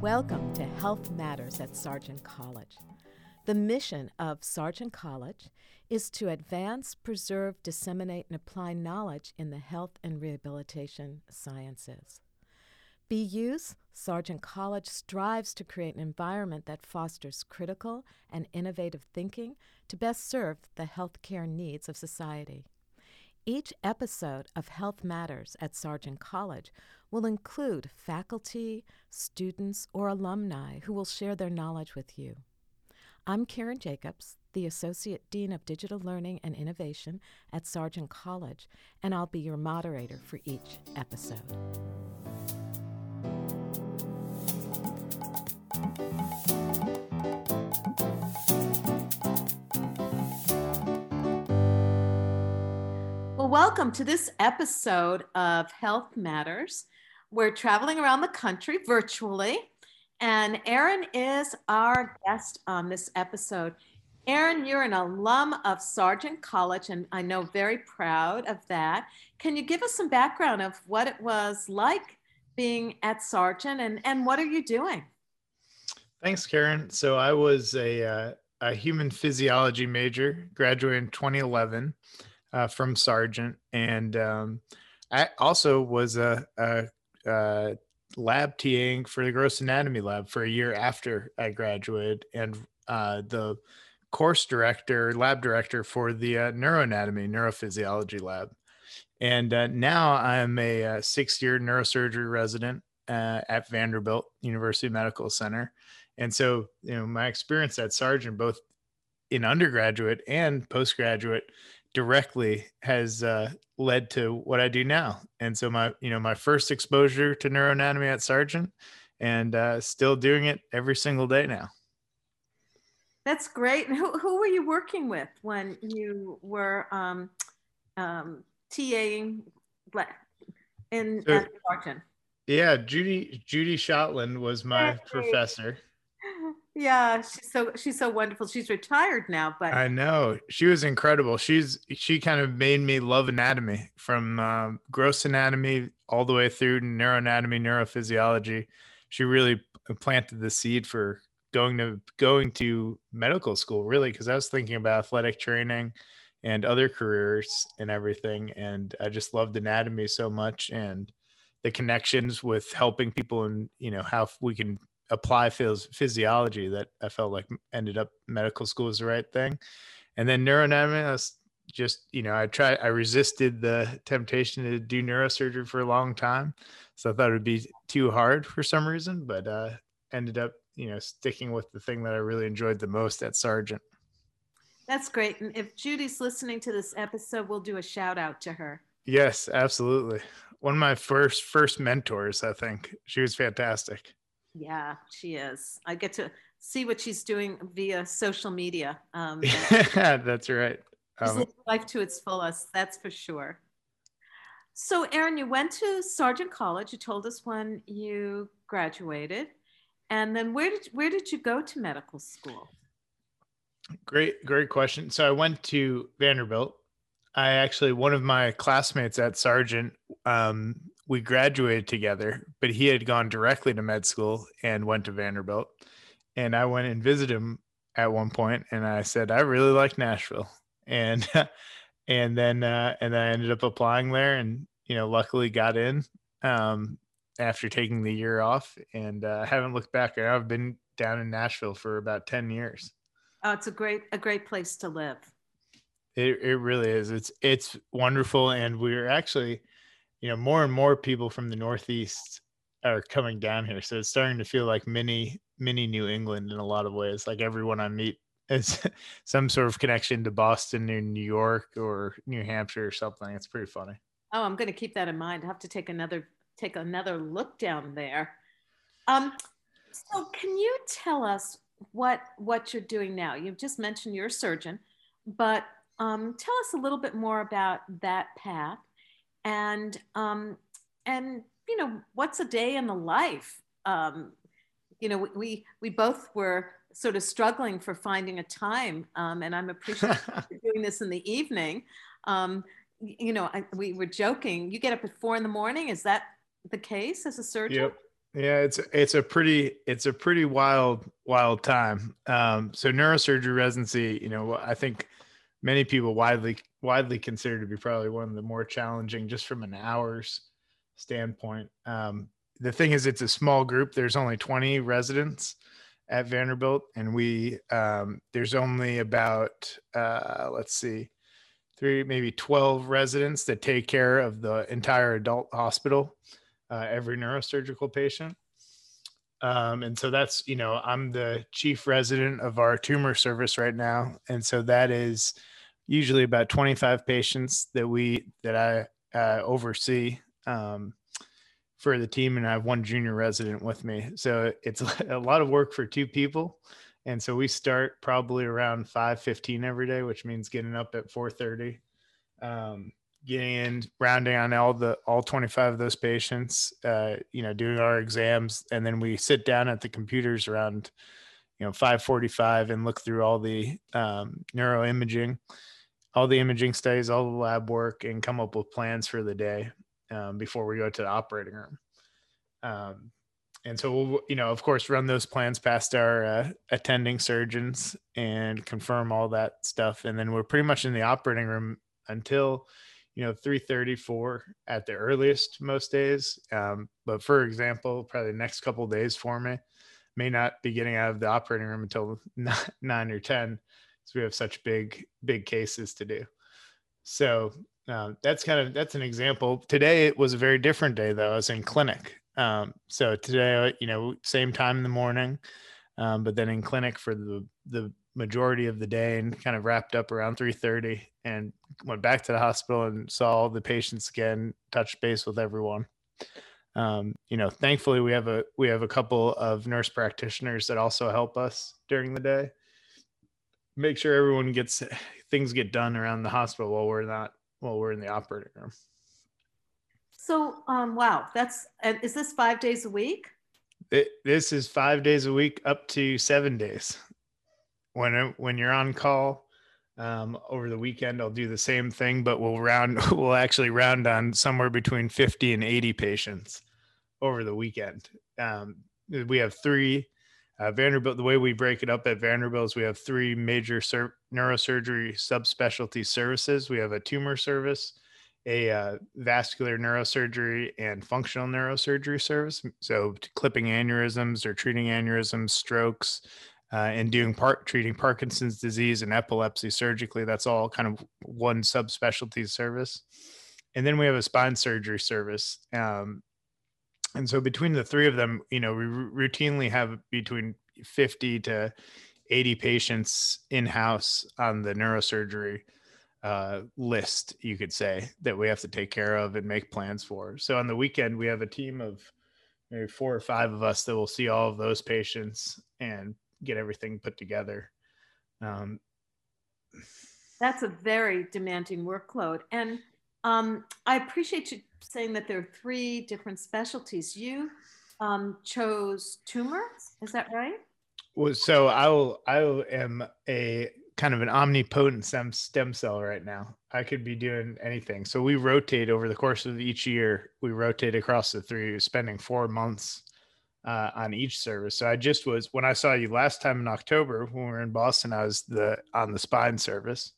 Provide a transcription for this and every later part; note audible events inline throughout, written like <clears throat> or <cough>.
Welcome to Health Matters at Sargent College. The mission of Sargent College is to advance, preserve, disseminate, and apply knowledge in the health and rehabilitation sciences. BU's Sargent College strives to create an environment that fosters critical and innovative thinking to best serve the healthcare needs of society. Each episode of Health Matters at Sargent College will include faculty, students, or alumni who will share their knowledge with you. I'm Karen Jacobs, the Associate Dean of Digital Learning and Innovation at Sargent College, and I'll be your moderator for each episode. Well, welcome to this episode of Health Matters. We're traveling around the country virtually, and Aaron is our guest on this episode. Aaron, you're an alum of Sargent College, and I know very proud of that. Can you give us some background of what it was like being at Sargent, and, and what are you doing? Thanks, Karen. So I was a, uh, a human physiology major, graduated in 2011 uh, from Sargent, and um, I also was a, a uh, lab TAing for the gross anatomy lab for a year after I graduated, and uh, the course director, lab director for the uh, neuroanatomy, neurophysiology lab. And uh, now I'm a, a uh, six year neurosurgery resident uh, at Vanderbilt University Medical Center. And so, you know, my experience at Sargent, both in undergraduate and postgraduate, directly has uh, led to what I do now. And so my, you know, my first exposure to neuroanatomy at Sargent and uh, still doing it every single day now. That's great. And who, who were you working with when you were um, um, TAing in so, Sargent? Yeah, Judy Judy Shotland was my professor yeah she's so she's so wonderful. She's retired now but i know. She was incredible. She's she kind of made me love anatomy from uh, gross anatomy all the way through neuroanatomy neurophysiology. She really planted the seed for going to going to medical school really because i was thinking about athletic training and other careers and everything and i just loved anatomy so much and the connections with helping people and you know how we can apply phys- physiology that I felt like ended up medical school was the right thing. And then neuroanatomy, just, you know, I tried, I resisted the temptation to do neurosurgery for a long time. So I thought it would be too hard for some reason, but uh, ended up, you know, sticking with the thing that I really enjoyed the most at Sargent. That's great. And if Judy's listening to this episode, we'll do a shout out to her. Yes, absolutely. One of my first first mentors, I think. She was fantastic. Yeah, she is. I get to see what she's doing via social media. Um, <laughs> that's right. Um, life to its fullest, that's for sure. So, Aaron, you went to Sargent College. You told us when you graduated, and then where did where did you go to medical school? Great, great question. So I went to Vanderbilt. I actually one of my classmates at Sargent um, we graduated together, but he had gone directly to med school and went to Vanderbilt. And I went and visited him at one point and I said, I really like Nashville. And <laughs> and then uh, and then I ended up applying there and you know, luckily got in um, after taking the year off and uh, haven't looked back. I've been down in Nashville for about 10 years. Oh, it's a great a great place to live. It it really is. It's it's wonderful and we're actually you know more and more people from the northeast are coming down here. So it's starting to feel like mini mini new england in a lot of ways. Like everyone i meet has <laughs> some sort of connection to boston or new york or new hampshire or something. It's pretty funny. Oh i'm going to keep that in mind. I have to take another take another look down there. Um so can you tell us what what you're doing now? You've just mentioned you're a surgeon but um, tell us a little bit more about that path and um, and you know what's a day in the life? Um, you know we we both were sort of struggling for finding a time um, and i'm appreciating <laughs> doing this in the evening. Um, you know I, we were joking you get up at four in the morning is that the case as a surgeon? Yep. Yeah, it's it's a pretty it's a pretty wild wild time. Um, so neurosurgery residency, you know, I think many people widely widely considered to be probably one of the more challenging, just from an hours standpoint. Um, the thing is, it's a small group. There's only 20 residents at Vanderbilt, and we um, there's only about uh, let's see, three maybe 12 residents that take care of the entire adult hospital uh, every neurosurgical patient. Um, and so that's, you know, I'm the chief resident of our tumor service right now. And so that is usually about 25 patients that we, that I uh, oversee um, for the team. And I have one junior resident with me. So it's <laughs> a lot of work for two people. And so we start probably around 5:15 every day, which means getting up at 4:30. Um, getting in, rounding on all the all 25 of those patients, uh, you know, doing our exams, and then we sit down at the computers around, you know, 5:45 and look through all the um, neuroimaging, all the imaging studies, all the lab work, and come up with plans for the day um, before we go to the operating room. Um, and so we'll, you know, of course, run those plans past our uh, attending surgeons and confirm all that stuff, and then we're pretty much in the operating room until you know 334 at the earliest most days. Um, but for example probably the next couple days for me may not be getting out of the operating room until <laughs> 9 or 10 we have such big big cases to do so uh, that's kind of that's an example today it was a very different day though i was in clinic um, so today you know same time in the morning um, but then in clinic for the the majority of the day and kind of wrapped up around 3:30 and went back to the hospital and saw all the patients again, touched base with everyone. Um, you know, thankfully we have a we have a couple of nurse practitioners that also help us during the day. Make sure everyone gets <laughs> things get done around the hospital while we're not while we're in the operating room. So, um, wow, that's is this five days a week? It, this is five days a week, up to seven days when when you're on call um, over the weekend i'll do the same thing but we'll round <laughs> we'll actually round on somewhere between 50 and 80 patients over the weekend um, we have three uh, vanderbilt the way we break it up at vanderbilt is we have three major sur- neurosurgery subspecialty services we have a tumor service a uh, vascular neurosurgery and functional neurosurgery service so clipping aneurysms or treating aneurysms strokes uh, and doing part treating Parkinson's disease and epilepsy surgically. That's all kind of one subspecialty service. And then we have a spine surgery service. Um, and so between the three of them, you know, we r- routinely have between 50 to 80 patients in house on the neurosurgery uh, list, you could say, that we have to take care of and make plans for. So on the weekend, we have a team of maybe four or five of us that will see all of those patients and get everything put together. Um, That's a very demanding workload. And um, I appreciate you saying that there are three different specialties. You um, chose tumors, is that right? Well, so I will. I am a kind of an omnipotent stem stem cell right now. I could be doing anything. So we rotate over the course of each year. We rotate across the three, spending four months uh, on each service. So I just was when I saw you last time in October when we were in Boston, I was the on the spine service.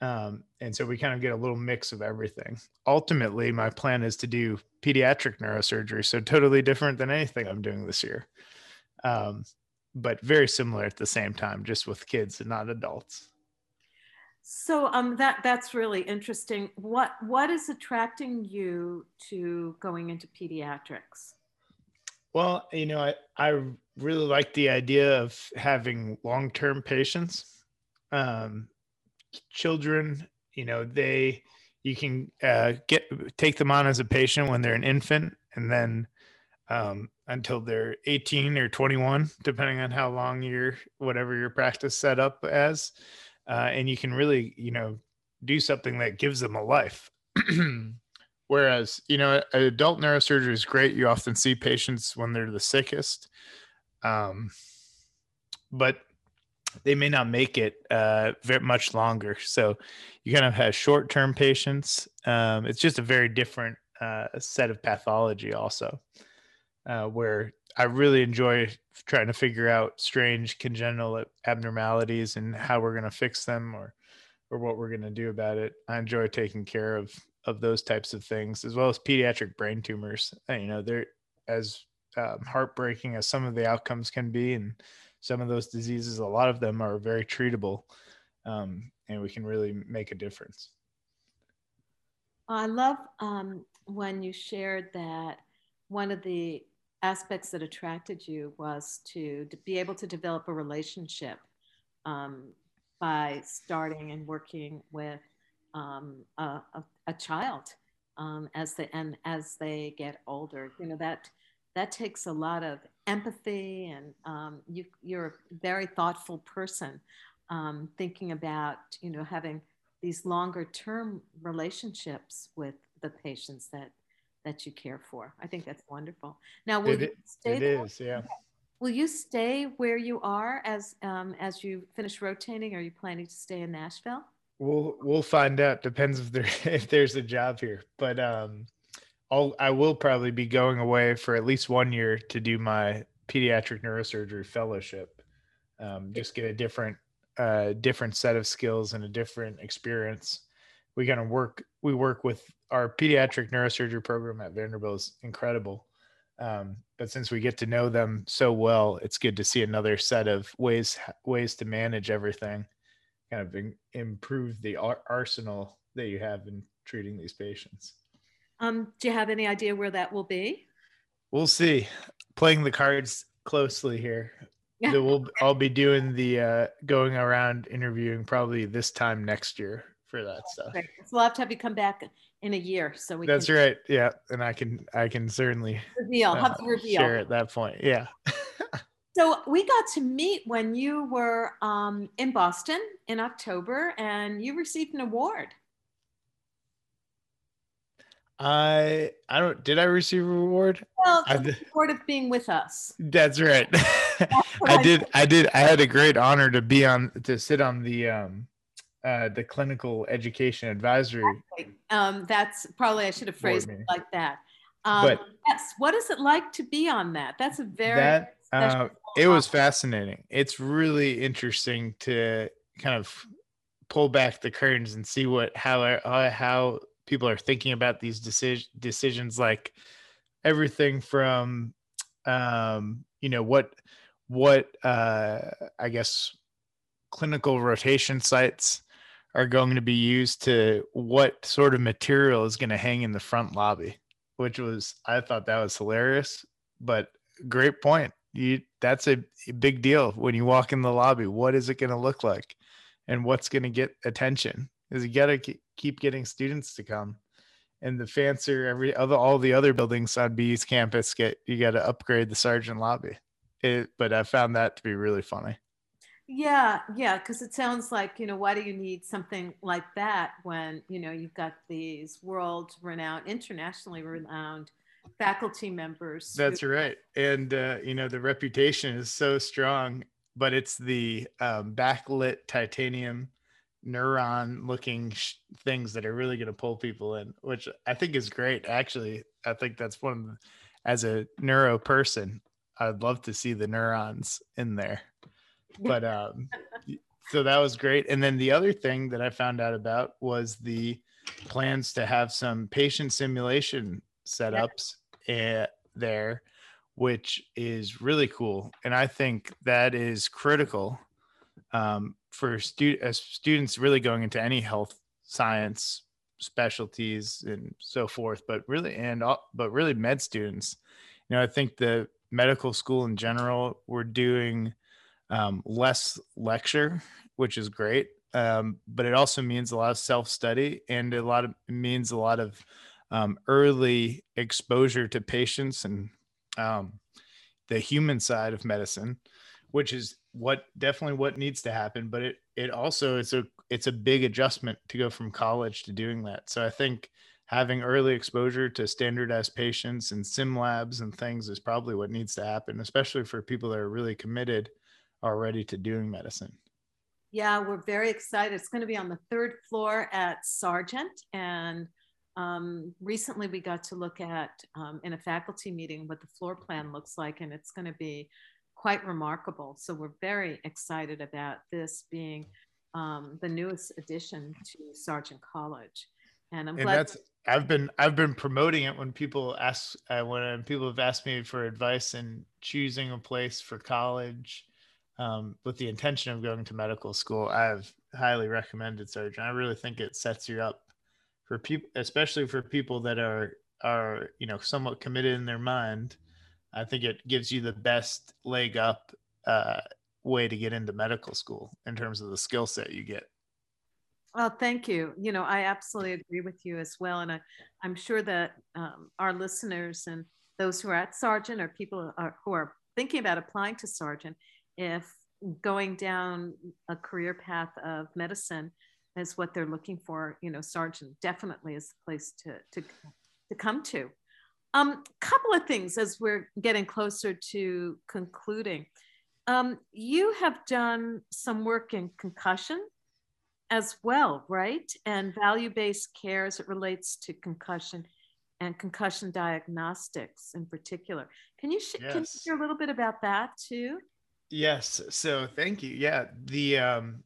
Um, and so we kind of get a little mix of everything. Ultimately, my plan is to do pediatric neurosurgery, so totally different than anything I'm doing this year, um, but very similar at the same time, just with kids and not adults. So um, that that's really interesting. What what is attracting you to going into pediatrics? Well, you know, I, I really like the idea of having long term patients. Um, children, you know, they you can uh, get take them on as a patient when they're an infant, and then um, until they're 18 or 21, depending on how long your whatever your practice set up as, uh, and you can really, you know, do something that gives them a life. <clears throat> Whereas, you know, adult neurosurgery is great. You often see patients when they're the sickest, um, but they may not make it uh, very much longer. So you kind of have short term patients. Um, it's just a very different uh, set of pathology, also. uh, where I really enjoy trying to figure out strange congenital abnormalities and how we're going to fix them or or what we're going to do about it. I enjoy taking care of of those types of things as well as pediatric brain tumors. And, you know, they're as um, heartbreaking as some of the outcomes can be, and some of those diseases, a lot of them are very treatable, um, and we can really make a difference. I love um, when you shared that one of the aspects that attracted you was to, be able to develop a relationship um, by starting and working with um, a, a, a, child um, as they and as they get older. You know that that takes a lot of empathy, and um, you, you're a very thoughtful person, um, thinking about you know having these longer term relationships with the patients that that you care for. I think that's wonderful. Now, will it, you stay it there? is, yeah. Will you stay where you are as um, as you finish rotating? Are you planning to stay in Nashville? We'll we'll find out. Depends if there <laughs> if there's a job here. But um, I'll I will probably be going away for at least one year to do my pediatric neurosurgery fellowship. Um, just get a different uh different set of skills and a different experience. We kind of work we work with our pediatric neurosurgery program at Vanderbilt is incredible. Um, but since we get to know them so well, it's good to see another set of ways ways to manage everything, kind of in, improve the ar- arsenal that you have in treating these patients. Um, do you have any idea where that will be? We'll see. Playing the cards closely here. Yeah. We'll I'll be doing the uh, going around interviewing probably this time next year for that stuff. So we'll have to have you come back in a year so we That's can right. Yeah. And I can I can certainly reveal uh, have to reveal share at that point. Yeah. <laughs> so we got to meet when you were um, in Boston in October and you received an award. I I don't did I receive a reward? Well, the award of being with us. That's right. <laughs> That's I, did I did I had a great honor to be on to sit on the um uh, the clinical education advisory. Um, that's probably I should have phrased it like that. Um, but yes, what is it like to be on that? That's a very that uh, it was fascinating. It's really interesting to kind of pull back the curtains and see what how how people are thinking about these decision decisions, like everything from um, you know what what uh, I guess clinical rotation sites are going to be used to what sort of material is going to hang in the front lobby, which was I thought that was hilarious, but great point. You that's a, a big deal when you walk in the lobby. What is it going to look like, and what's going to get attention? Is you got to keep getting students to come, and the fancier every other all the other buildings on BU's campus get you got to upgrade the Sargent lobby. It, but I found that to be really funny. Yeah, yeah, because it sounds like, you know, why do you need something like that when, you know, you've got these world renowned, internationally renowned faculty members? That's who- right. And, uh, you know, the reputation is so strong, but it's the um, backlit titanium neuron looking sh- things that are really going to pull people in, which I think is great. Actually, I think that's one of the, as a neuro person, I'd love to see the neurons in there but um <laughs> so that was great and then the other thing that i found out about was the plans to have some patient simulation setups yeah. there which is really cool and i think that is critical um, for stu- as students really going into any health science specialties and so forth but really and but really med students you know i think the medical school in general we're doing um, less lecture, which is great. Um, but it also means a lot of self study and a lot of means a lot of um, early exposure to patients and um, the human side of medicine, which is what definitely what needs to happen. But it it also it's a it's a big adjustment to go from college to doing that. So I think having early exposure to standardized patients and sim labs and things is probably what needs to happen, especially for people that are really committed already to doing medicine. Yeah, we're very excited. It's going to be on the third floor at Sargent, and um, recently we got to look at um, in a faculty meeting what the floor plan looks like, and it's going to be quite remarkable. So we're very excited about this being um, the newest addition to Sargent College. And I'm and glad that's I've been I've been promoting it when people ask uh, when people have asked me for advice in choosing a place for college um, with the intention of going to medical school. I've highly recommended Sargent. I really think it sets you up for people, especially for people that are are you know somewhat committed in their mind. I think it gives you the best leg up uh, way to get into medical school in terms of the skill set you get. Well, thank you. You know, I absolutely agree with you as well. And I, I'm sure that um, our listeners and those who are at Sargent or people are, who are thinking about applying to Sargent, if going down a career path of medicine is what they're looking for, you know, Sargent definitely is the place to, to, to come to. A um, couple of things as we're getting closer to concluding. Um, you have done some work in concussion as well, right? And value based care as it relates to concussion and concussion diagnostics in particular. Can you, sh- yes. can you share a little bit about that too? Yes. So thank you. Yeah. The, um,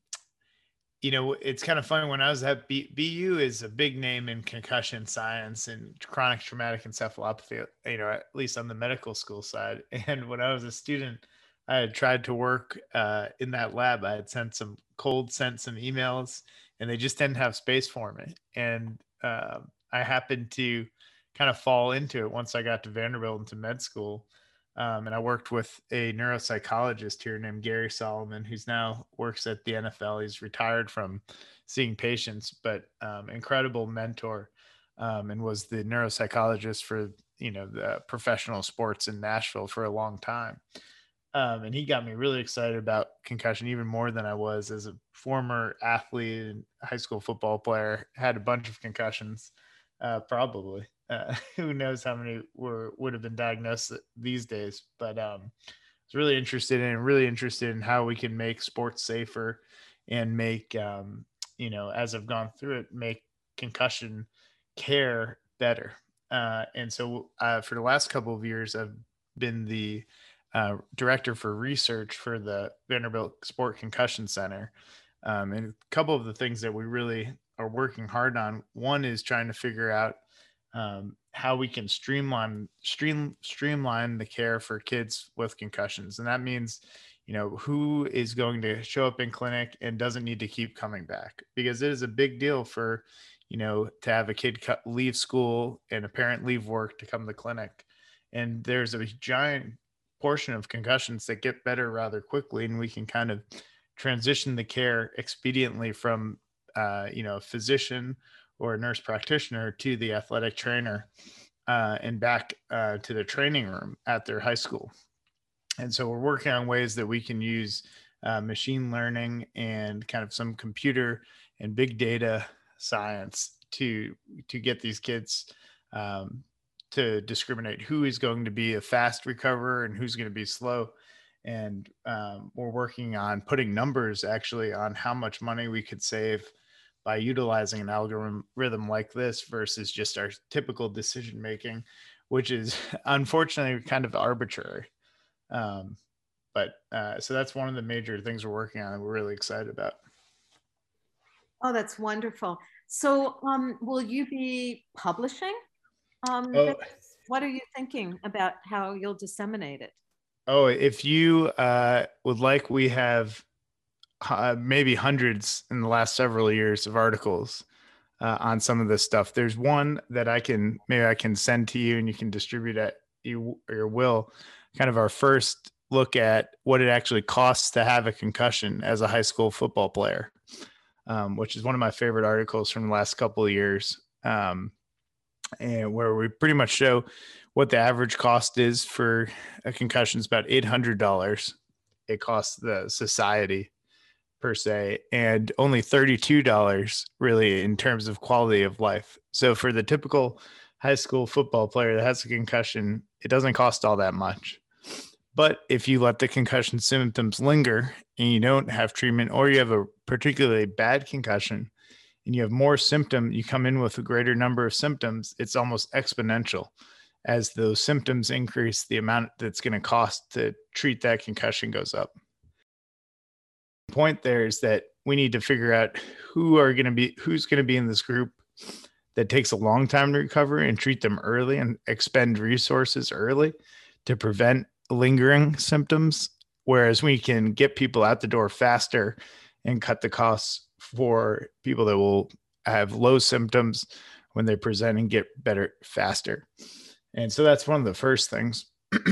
you know, it's kind of funny when I was at B- BU is a big name in concussion science and chronic traumatic encephalopathy, you know, at least on the medical school side. <laughs> And when I was a student, I had tried to work uh, in that lab. I had sent some cold, sent some emails, and they just didn't have space for me. And uh, I happened to kind of fall into it once I got to Vanderbilt into med school. Um, and I worked with a neuropsychologist here named Gary Solomon, who's now works at the NFL. He's retired from seeing patients, but um, incredible mentor, um, and was the neuropsychologist for you know the professional sports in Nashville for a long time. Um, and he got me really excited about concussion even more than I was as a former athlete and high school football player. Had a bunch of concussions, uh, probably. Uh, <laughs> who knows how many were would have been diagnosed these days? But um, I was really interested in really interested in how we can make sports safer and make um, you know as I've gone through it, make concussion care better. Uh, and so uh, for the last couple of years, I've been the uh, director for research for the Vanderbilt Sport Concussion Center. Um, and a couple of the things that we really are working hard on one is trying to figure out um, how we can streamline stream streamline the care for kids with concussions. And that means you know who is going to show up in clinic and doesn't need to keep coming back. Because it is a big deal for you know to have a kid cut, leave school and a parent leave work to come to clinic. And there's a giant portion of concussions that get better rather quickly and we can kind of transition the care expediently from uh, you know a physician or a nurse practitioner to the athletic trainer uh, and back uh, to the training room at their high school and so we're working on ways that we can use uh, machine learning and kind of some computer and big data science to to get these kids um, to discriminate who is going to be a fast recoverer and who's going to be slow. And um, we're working on putting numbers actually on how much money we could save by utilizing an algorithm like this versus just our typical decision making, which is <laughs> unfortunately kind of arbitrary. Um, but uh, so that's one of the major things we're working on and we're really excited about. Oh, that's wonderful. So, um, will you be publishing um, oh. What are you thinking about how you'll disseminate it? Oh, if you uh, would like, we have uh, maybe hundreds in the last several years of articles uh, on some of this stuff. There's one that I can maybe I can send to you and you can distribute at you your will. Kind of our first look at what it actually costs to have a concussion as a high school football player, um, which is one of my favorite articles from the last couple of years. Um, and where we pretty much show what the average cost is for a concussion is about $800 it costs the society per se and only $32 really in terms of quality of life so for the typical high school football player that has a concussion it doesn't cost all that much but if you let the concussion symptoms linger and you don't have treatment or you have a particularly bad concussion and you have more symptom, you come in with a greater number of symptoms, it's almost exponential. As those symptoms increase, the amount that's going to cost to treat that concussion goes up. Point there is that we need to figure out who are going to be who's going to be in this group that takes a long time to recover and treat them early and expend resources early to prevent lingering symptoms whereas we can get people out the door faster and cut the costs for people that will have low symptoms when they present and get better faster. And so that's one of the first things. <clears throat>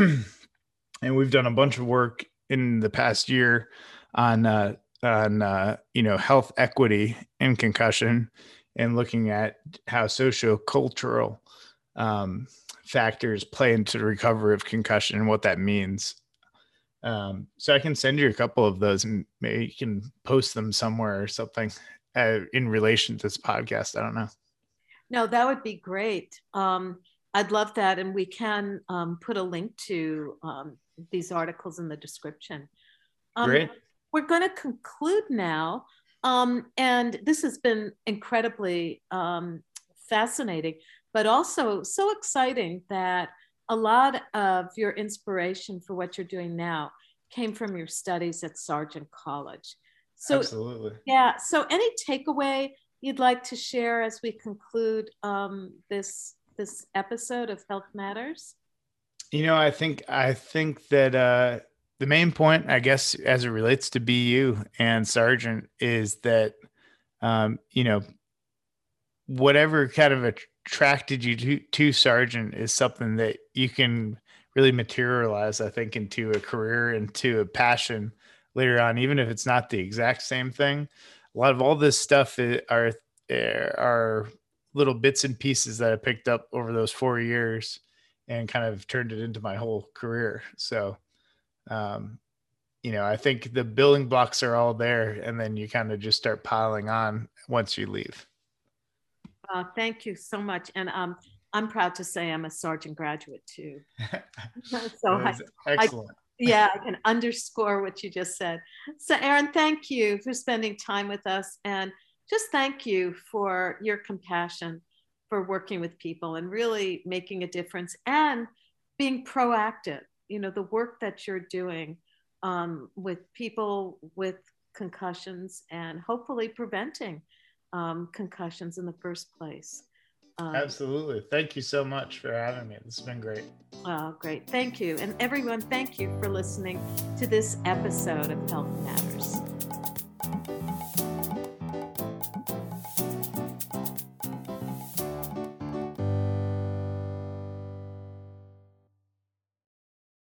And we've done a bunch of work in the past year on uh, on uh, you know health equity in concussion and looking at how socio-cultural um, factors play into the recovery of concussion and what that means. Um, so I can send you a couple of those and maybe you can post them somewhere or something uh, in relation to this podcast. I don't know. No, that would be great. Um, I'd love that. And we can um, put a link to um, these articles in the description. Um, great. We're going to conclude now. Um, and this has been incredibly um, fascinating, but also so exciting that a lot of your inspiration for what you're doing now came from your studies at Sargent College. So, Absolutely. Yeah. So, any takeaway you'd like to share as we conclude um, this this episode of Health Matters? You know, I think I think that uh, the main point, I guess, as it relates to BU and Sargent, is that um, you know whatever kind of attracted you to, to Sargent is something that you can really materialize, I think, into a career, into a passion later on, even if it's not the exact same thing. A lot of all this stuff are are little bits and pieces that I picked up over those four years and kind of turned it into my whole career. So um, you know, I think the building blocks are all there, and then you kind of just start piling on once you leave. Uh, thank you so much, and um, I'm proud to say I'm a Sargent graduate too. <laughs> <laughs> so I, excellent. I, yeah, I can underscore what you just said. So, Aaron, thank you for spending time with us, and just thank you for your compassion for working with people and really making a difference and being proactive you know the work that you're doing um, with people with concussions and hopefully preventing um, concussions in the first place. Um, Absolutely. Thank you so much for having me. This has been great. Oh, great. Thank you. And everyone, thank you for listening to this episode of Health Matters.